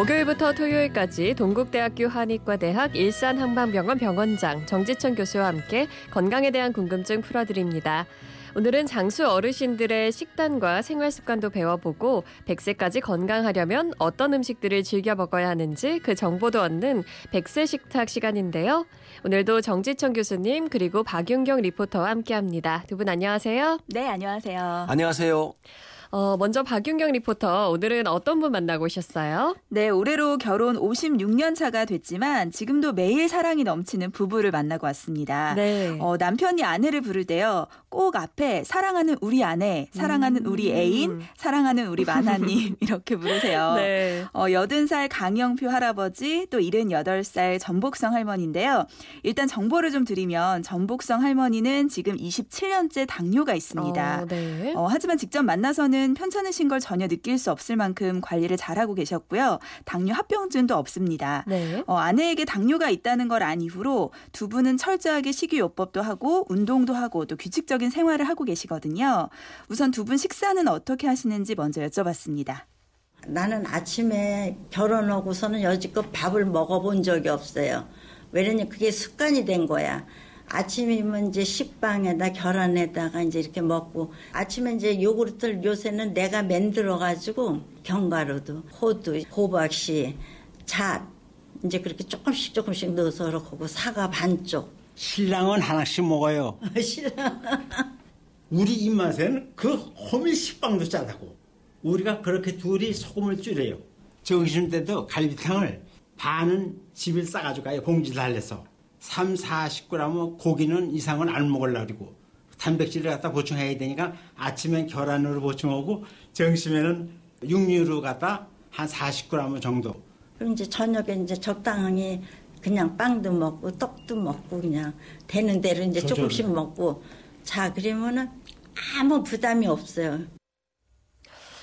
목요일부터 토요일까지 동국대학교 한의과대학 일산한방병원 병원장 정지천 교수와 함께 건강에 대한 궁금증 풀어드립니다. 오늘은 장수 어르신들의 식단과 생활 습관도 배워보고 100세까지 건강하려면 어떤 음식들을 즐겨 먹어야 하는지 그 정보도 얻는 100세 식탁 시간인데요. 오늘도 정지천 교수님 그리고 박윤경 리포터와 함께합니다. 두 분 안녕하세요. 네, 안녕하세요. 안녕하세요. 어, 먼저 박윤경 리포터 오늘은 어떤 분 만나고 오셨어요? 네, 올해로 결혼 56년 차가 됐지만 지금도 매일 사랑이 넘치는 부부를 만나고 왔습니다. 네. 어, 남편이 아내를 부를 때요. 꼭 앞에 사랑하는 우리 아내, 사랑하는 음. 우리 애인, 사랑하는 우리 마나님 이렇게 부르세요. 네. 어, 80살 강영표 할아버지 또 78살 전복성 할머니인데요. 일단 정보를 좀 드리면 전복성 할머니는 지금 27년째 당뇨가 있습니다. 어, 네. 어, 하지만 직접 만나서는 편찮으신 걸 전혀 느낄 수 없을 만큼 관리를 잘하고 계셨고요. 당뇨 합병증도 없습니다. 네. 어, 아내에게 당뇨가 있다는 걸 안 이후로 두 분은 철저하게 식이요법도 하고 운동도 하고 또 규칙적인 생활을 하고 계시거든요. 우선 두 분 식사는 어떻게 하시는지 먼저 여쭤봤습니다. 나는 아침에 결혼하고서는 여지껏 밥을 먹어본 적이 없어요. 왜냐면 그게 습관이 된 거야. 아침이면 이제 식빵에다 계란에다가 이제 이렇게 먹고 아침에 이제 요구르트를 요새는 내가 만들어 가지고 견과류도 호두, 호박씨, 잣 이제 그렇게 조금씩 조금씩 넣어서 그렇고 사과 반쪽 신랑은 하나씩 먹어요. 신랑 우리 입맛에는 그 호밀 식빵도 짜다고. 우리가 그렇게 둘이 소금을 줄여요. 점심 때도 갈비탕을 반은 집에 싸가지고 가요. 봉지 달래서. 3, 40g 고기는 이상은 안 먹으려고 그러고 단백질을 갖다 보충해야 되니까 아침엔 계란으로 보충하고 점심에는 육류로 갖다 한 40g 정도. 그럼 이제 저녁에 이제 적당히 그냥 빵도 먹고 떡도 먹고 그냥 되는 대로 이제. 조금씩 먹고 자 그러면은 아무 부담이 없어요.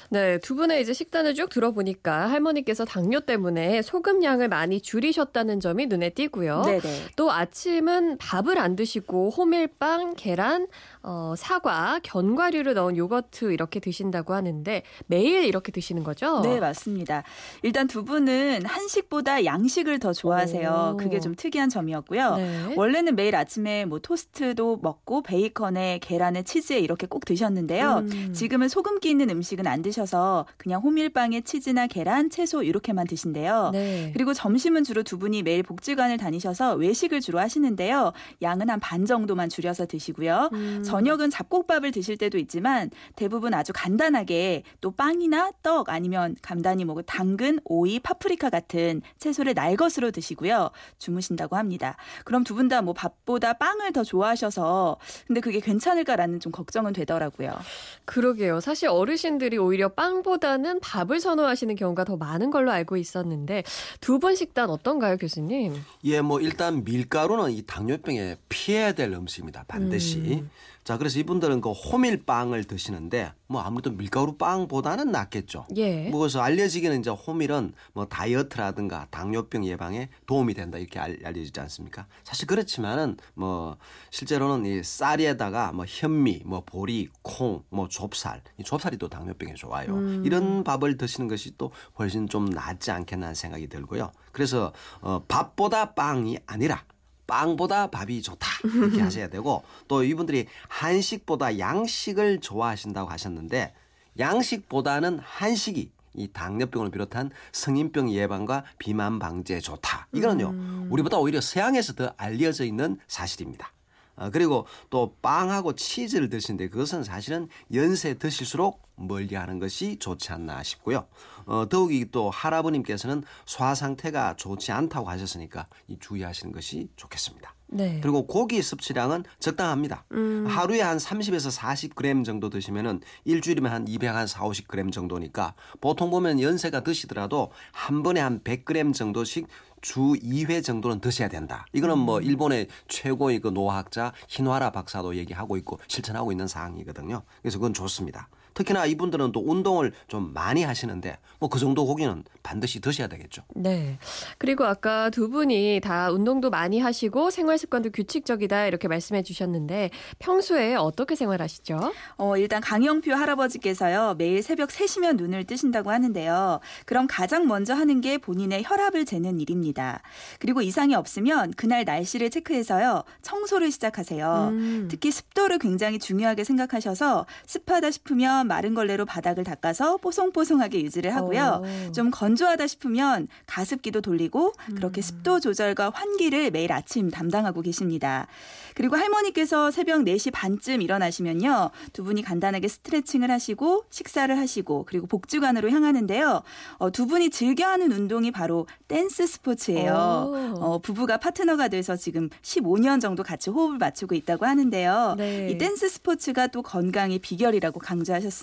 네, 두 분의 이제 식단을 쭉 들어보니까 할머니께서 당뇨 때문에 소금 양을 많이 줄이셨다는 점이 눈에 띄고요. 네네. 또 아침은 밥을 안 드시고 호밀빵, 계란, 어, 사과, 견과류를 넣은 요거트 이렇게 드신다고 하는데 매일 이렇게 드시는 거죠? 네, 맞습니다. 일단 두 분은 한식보다 양식을 더 좋아하세요. 오. 그게 좀 특이한 점이었고요. 네. 원래는 매일 아침에 뭐 토스트도 먹고 베이컨에 계란에 치즈에 이렇게 꼭 드셨는데요. 음. 지금은 소금기 있는 음식은 안 드 셔서 그냥 호밀빵에 치즈나 계란, 채소 이렇게만 드신대요. 네. 그리고 점심은 주로 두 분이 매일 복지관을 다니셔서 외식을 주로 하시는데요. 양은 한 반 정도만 줄여서 드시고요. 음. 저녁은 잡곡밥을 드실 때도 있지만 대부분 아주 간단하게 또 빵이나 떡 아니면 간단히 먹을 당근, 오이, 파프리카 같은 채소를 날것으로 드시고요. 주무신다고 합니다. 그럼 두 분 다 뭐 밥보다 빵을 더 좋아하셔서 근데 그게 괜찮을까라는 좀 걱정은 되더라고요. 그러게요. 사실 어르신들이 오히려 빵보다는 밥을 선호하시는 경우가 더 많은 걸로 알고 있었는데 두 분 식단 어떤가요, 교수님? 예, 뭐 일단 밀가루는 이 당뇨병에 피해야 될 음식입니다. 반드시. 음. 자, 그래서 이분들은 그 호밀빵을 드시는데 뭐 아무래도 밀가루 빵보다는 낫겠죠. 예. 뭐 그래서 알려지기는 이제 호밀은 뭐 다이어트라든가 당뇨병 예방에 도움이 된다 이렇게 알, 알려지지 않습니까? 사실 그렇지만은 뭐 실제로는 이 쌀에다가 뭐 현미, 뭐 보리, 콩, 뭐 좁쌀, 이 좁쌀이 또 당뇨병에 좋아요. 음. 이런 밥을 드시는 것이 또 훨씬 좀 낫지 않겠나 하는 생각이 들고요. 그래서 어, 밥보다 빵이 아니라 빵보다 밥이 좋다 이렇게 하셔야 되고 또 이분들이 한식보다 양식을 좋아하신다고 하셨는데 양식보다는 한식이 이 당뇨병을 비롯한 성인병 예방과 비만 방지에 좋다. 이거는요 우리보다 오히려 서양에서 더 알려져 있는 사실입니다. 어, 그리고 또 빵하고 치즈를 드시는데 그것은 사실은 연세 드실수록 멀리하는 것이 좋지 않나 싶고요. 어, 더욱이 또 할아버님께서는 소화 상태가 좋지 않다고 하셨으니까 이 주의하시는 것이 좋겠습니다. 네. 그리고 고기 섭취량은 적당합니다. 하루에 한 30에서 40g 정도 드시면은 일주일이면 한 200, 한 4, 50g 정도니까 보통 보면 연세가 드시더라도 한 번에 한 100g 정도씩 주 2회 정도는 드셔야 된다. 이거는 뭐 일본의 최고의 그 노화학자 히노하라 박사도 얘기하고 있고 실천하고 있는 사항이거든요. 그래서 그건 좋습니다. 특히나 이분들은 또 운동을 좀 많이 하시는데 뭐 그 정도 고기는 반드시 드셔야 되겠죠. 네. 그리고 아까 두 분이 다 운동도 많이 하시고 생활 습관도 규칙적이다 이렇게 말씀해 주셨는데 평소에 어떻게 생활하시죠? 어, 일단 강영표 할아버지께서요, 매일 새벽 3시면 눈을 뜨신다고 하는데요. 그럼 가장 먼저 하는 게 본인의 혈압을 재는 일입니다. 그리고 이상이 없으면 그날 날씨를 체크해서요, 청소를 시작하세요. 음. 특히 습도를 굉장히 중요하게 생각하셔서 습하다 싶으면 마른 걸레로 바닥을 닦아서 뽀송뽀송하게 유지를 하고요. 오. 좀 건조하다 싶으면 가습기도 돌리고 그렇게 습도 조절과 환기를 매일 아침 담당하고 계십니다. 그리고 할머니께서 새벽 4시 반쯤 일어나시면요. 두 분이 간단하게 스트레칭을 하시고 식사를 하시고 그리고 복지관으로 향하는데요. 어, 두 분이 즐겨하는 운동이 바로 댄스 스포츠예요. 오. 어, 부부가 파트너가 돼서 지금 15년 정도 같이 호흡을 맞추고 있다고 하는데요. 네. 이 댄스 스포츠가 또 건강의 비결이라고 강조하셨습니다.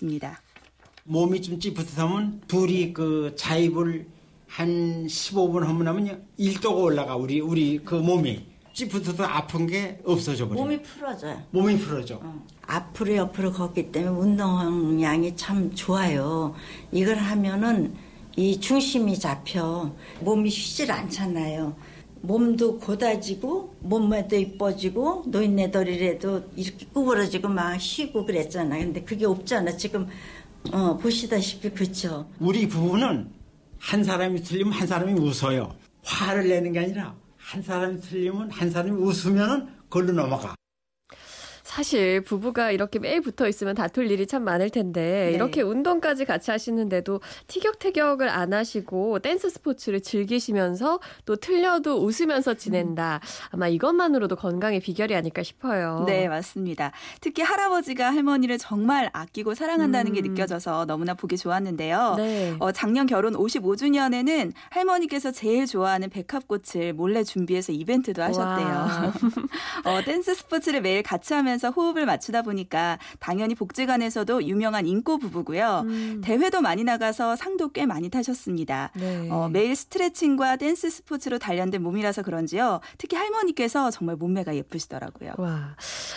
몸이 좀 찌뿌듯하면 둘이 그 자이브를 한 15분 하면 하면요 1도가 올라가 우리 우리 그 몸이 찌뿌듯해 아픈 게 없어져 버려. 몸이 풀어져요. 몸이 풀어져. 앞으로 옆으로 걷기 때문에 운동량이 참 좋아요. 이걸 하면은 이 중심이 잡혀 몸이 쉬질 않잖아요. 몸도 고다지고 몸매도 이뻐지고 노인네들이라도 이렇게 구부러지고 막 쉬고 그랬잖아요. 근데 그게 없잖아. 지금 어, 보시다시피 그렇죠. 우리 부부는 한 사람이 틀리면 한 사람이 웃어요. 화를 내는 게 아니라 한 사람이 틀리면 한 사람이 웃으면은 걸로 넘어가. 사실 부부가 이렇게 매일 붙어 있으면 다툴 일이 참 많을 텐데 네. 이렇게 운동까지 같이 하시는데도 티격태격을 안 하시고 댄스 스포츠를 즐기시면서 또 틀려도 웃으면서 지낸다. 아마 이것만으로도 건강의 비결이 아닐까 싶어요. 네, 맞습니다. 특히 할아버지가 할머니를 정말 아끼고 사랑한다는 게 음. 느껴져서 너무나 보기 좋았는데요. 네. 어, 작년 결혼 55주년에는 할머니께서 제일 좋아하는 백합꽃을 몰래 준비해서 이벤트도 하셨대요. 와. 어, 댄스 스포츠를 매일 같이 하면서 호흡을 맞추다 보니까 당연히 복지관에서도 유명한 잉꼬 부부고요. 음. 대회도 많이 나가서 상도 꽤 많이 타셨습니다. 네. 어, 매일 스트레칭과 댄스 스포츠로 단련된 몸이라서 그런지요. 특히 할머니께서 정말 몸매가 예쁘시더라고요. 와.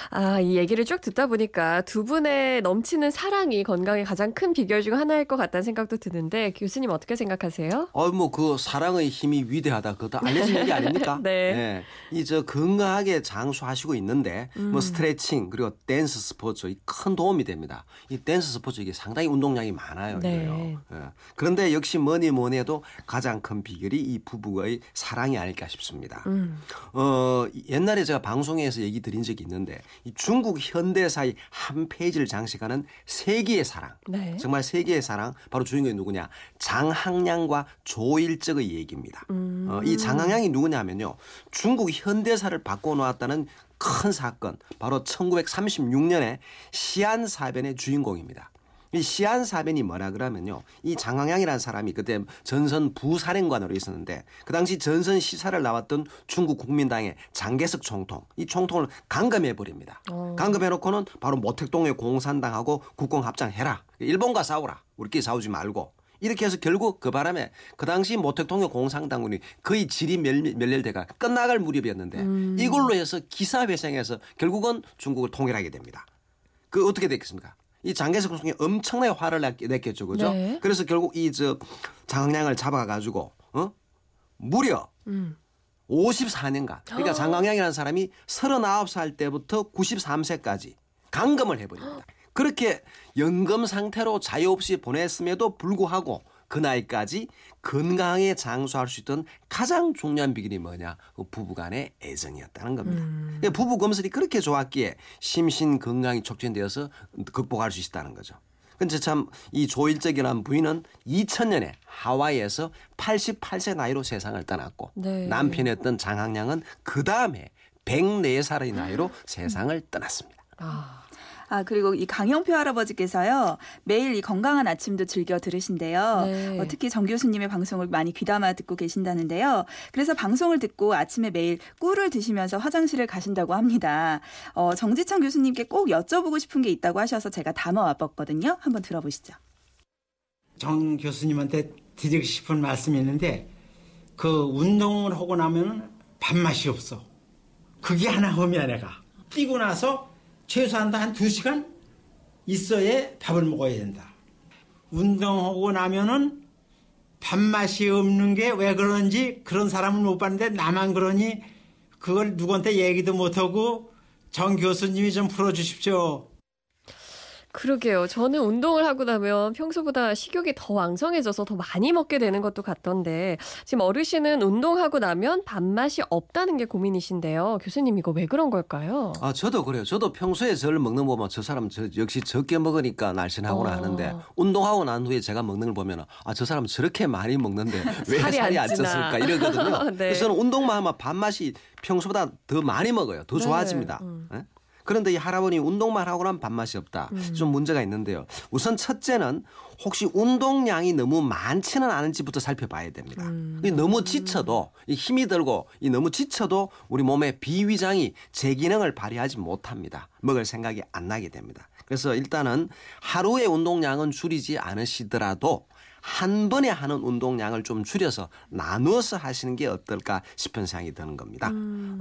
아, 이 얘기를 쭉 듣다 보니까 두 분의 넘치는 사랑이 건강의 가장 큰 비결 중 하나일 것 같다는 생각도 드는데 교수님 어떻게 생각하세요? 어, 뭐, 그 사랑의 힘이 위대하다. 그것도 알려진 얘기 아닙니까? 네. 이제 건강하게 장수하시고 있는데, 음. 뭐 스트레칭, 그리고 댄스 스포츠, 이 큰 도움이 됩니다. 이 댄스 스포츠 이게 상당히 운동량이 많아요. 네. 예. 그런데 역시 뭐니 뭐니 해도 가장 큰 비결이 이 부부의 사랑이 아닐까 싶습니다. 음. 어, 옛날에 제가 방송에서 얘기 드린 적이 있는데, 이 중국 현대사의 한 페이지를 장식하는 세기의 사랑. 네. 정말 세기의 사랑 바로 주인공이 누구냐 장학량과 조일적의 얘기입니다. 음. 어, 이 장항량이 누구냐면요 중국 현대사를 바꿔놓았다는 큰 사건 바로 1936년에 시안 사변의 주인공입니다. 이 시안 사변이 뭐라 그러면요. 이 장항량이라는 사람이 그때 전선 부사령관으로 있었는데 그 당시 전선 시사를 나왔던 중국 국민당의 장개석 총통 이 총통을 감금해 버립니다. 어. 감금해 놓고는 바로 모택동의 공산당하고 국공 합장해라. 일본과 싸우라. 우리끼리 싸우지 말고. 이렇게 해서 결국 그 바람에 그 당시 모택동의 공산당군이 거의 질이 멸- 멸렬돼가 끝나갈 무렵이었는데 이걸로 해서 기사회생해서 결국은 중국을 통일하게 됩니다. 그 어떻게 됐겠습니까? 이 장개석 총통이 엄청나게 화를 냈- 냈겠죠, 그죠? 네. 그래서 결국 이 저 장항량을 잡아가지고 어 무려 음. 54년간 그러니까 장강량이라는 사람이 39살 때부터 93세까지 감금을 해버립니다. 그렇게 연금 상태로 자유 없이 보냈음에도 불구하고 그 나이까지 건강하게 장수할 수 있던 가장 중요한 비결이 뭐냐? 그 부부간의 애정이었다는 겁니다. 그러니까 부부 검술이 그렇게 좋았기에 심신 건강이 촉진되어서 극복할 수 있다는 거죠. 근데 참 이 조일적이라는 부인은 2000년에 하와이에서 88세 나이로 세상을 떠났고 네. 남편이었던 장항량은 그 다음에 104살의 나이로 세상을 떠났습니다. 아. 아, 그리고 이 강영표 할아버지께서요, 매일 이 건강한 아침도 즐겨 들으신데요. 네. 어, 특히 정 교수님의 방송을 많이 귀담아 듣고 계신다는데요. 그래서 방송을 듣고 아침에 매일 꿀을 드시면서 화장실을 가신다고 합니다. 어, 정지창 교수님께 꼭 여쭤보고 싶은 게 있다고 하셔서 제가 담아 와 봤거든요. 한번 들어보시죠. 정 교수님한테 드리고 싶은 말씀이 있는데 그 운동을 하고 나면 밥맛이 없어. 그게 하나 험이야 내가. 뛰고 나서 최소한 한두 시간 있어야 밥을 먹어야 된다. 운동하고 나면은 밥맛이 없는 게 왜 그런지 그런 사람은 못 봤는데 나만 그러니 그걸 누구한테 얘기도 못하고 정 교수님이 좀 풀어주십시오. 그러게요. 저는 운동을 하고 나면 평소보다 식욕이 더 왕성해져서 더 많이 먹게 되는 것도 같던데 지금 어르신은 운동하고 나면 밥맛이 없다는 게 고민이신데요. 교수님 이거 왜 그런 걸까요? 아, 저도 그래요. 저도 평소에 저를 먹는 거 보면 저 사람 저 역시 적게 먹으니까 날씬하구나 어. 하는데 운동하고 난 후에 제가 먹는 걸 보면 아, 저 사람 저렇게 많이 먹는데 왜 살이 살이, 안. 쪘을까 이러거든요. 네. 그래서 저는 운동만 하면 밥맛이 평소보다 더 많이 먹어요. 더 네. 좋아집니다. 음. 예? 그런데 이 할아버니 운동만 하고 나면 밥맛이 없다. 음. 좀 문제가 있는데요. 우선 첫째는 혹시 운동량이 너무 많지는 않은지부터 살펴봐야 됩니다. 음. 이 너무 지쳐도 이 힘이 들고 이 너무 지쳐도 우리 몸의 비위장이 제 기능을 발휘하지 못합니다. 먹을 생각이 안 나게 됩니다. 그래서 일단은 하루의 운동량은 줄이지 않으시더라도 한 번에 하는 운동량을 좀 줄여서 나누어서 하시는 게 어떨까 싶은 생각이 드는 겁니다.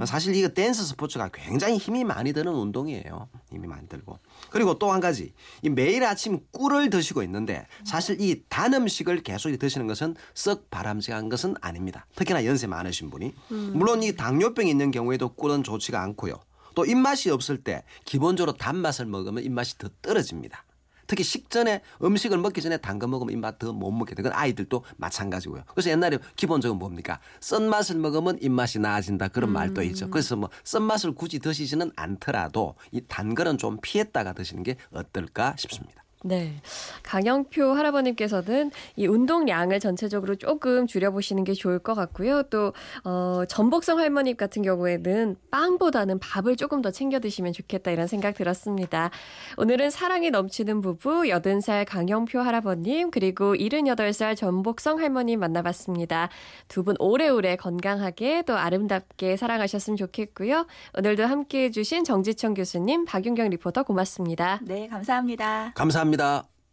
사실 이거 댄스 스포츠가 굉장히 힘이 많이 드는 운동이에요. 힘이 많이 들고. 그리고 또 한 가지. 이 매일 아침 꿀을 드시고 있는데 사실 이 단 음식을 계속 드시는 것은 썩 바람직한 것은 아닙니다. 특히나 연세 많으신 분이. 물론 이 당뇨병이 있는 경우에도 꿀은 좋지가 않고요. 또 입맛이 없을 때 기본적으로 단맛을 먹으면 입맛이 더 떨어집니다. 특히 식전에 음식을 먹기 전에 단 거 먹으면 입맛 더 못 먹게 되고 아이들도 마찬가지고요. 그래서 옛날에 기본적으로 뭡니까? 쓴맛을 먹으면 입맛이 나아진다 그런 말도 있죠. 그래서 뭐 쓴맛을 굳이 드시지는 않더라도 이 단 거는 좀 피했다가 드시는 게 어떨까 싶습니다. 네. 강영표 할아버님께서는 이 운동량을 전체적으로 조금 줄여보시는 게 좋을 것 같고요. 또, 어, 전복성 할머님 같은 경우에는 빵보다는 밥을 조금 더 챙겨 드시면 좋겠다 이런 생각 들었습니다. 오늘은 사랑이 넘치는 부부 80살 강영표 할아버님 그리고 78살 전복성 할머님 만나봤습니다. 두 분 오래오래 건강하게 또 아름답게 사랑하셨으면 좋겠고요. 오늘도 함께 해주신 정지청 교수님, 박윤경 리포터 고맙습니다. 네, 감사합니다. 감사합니다.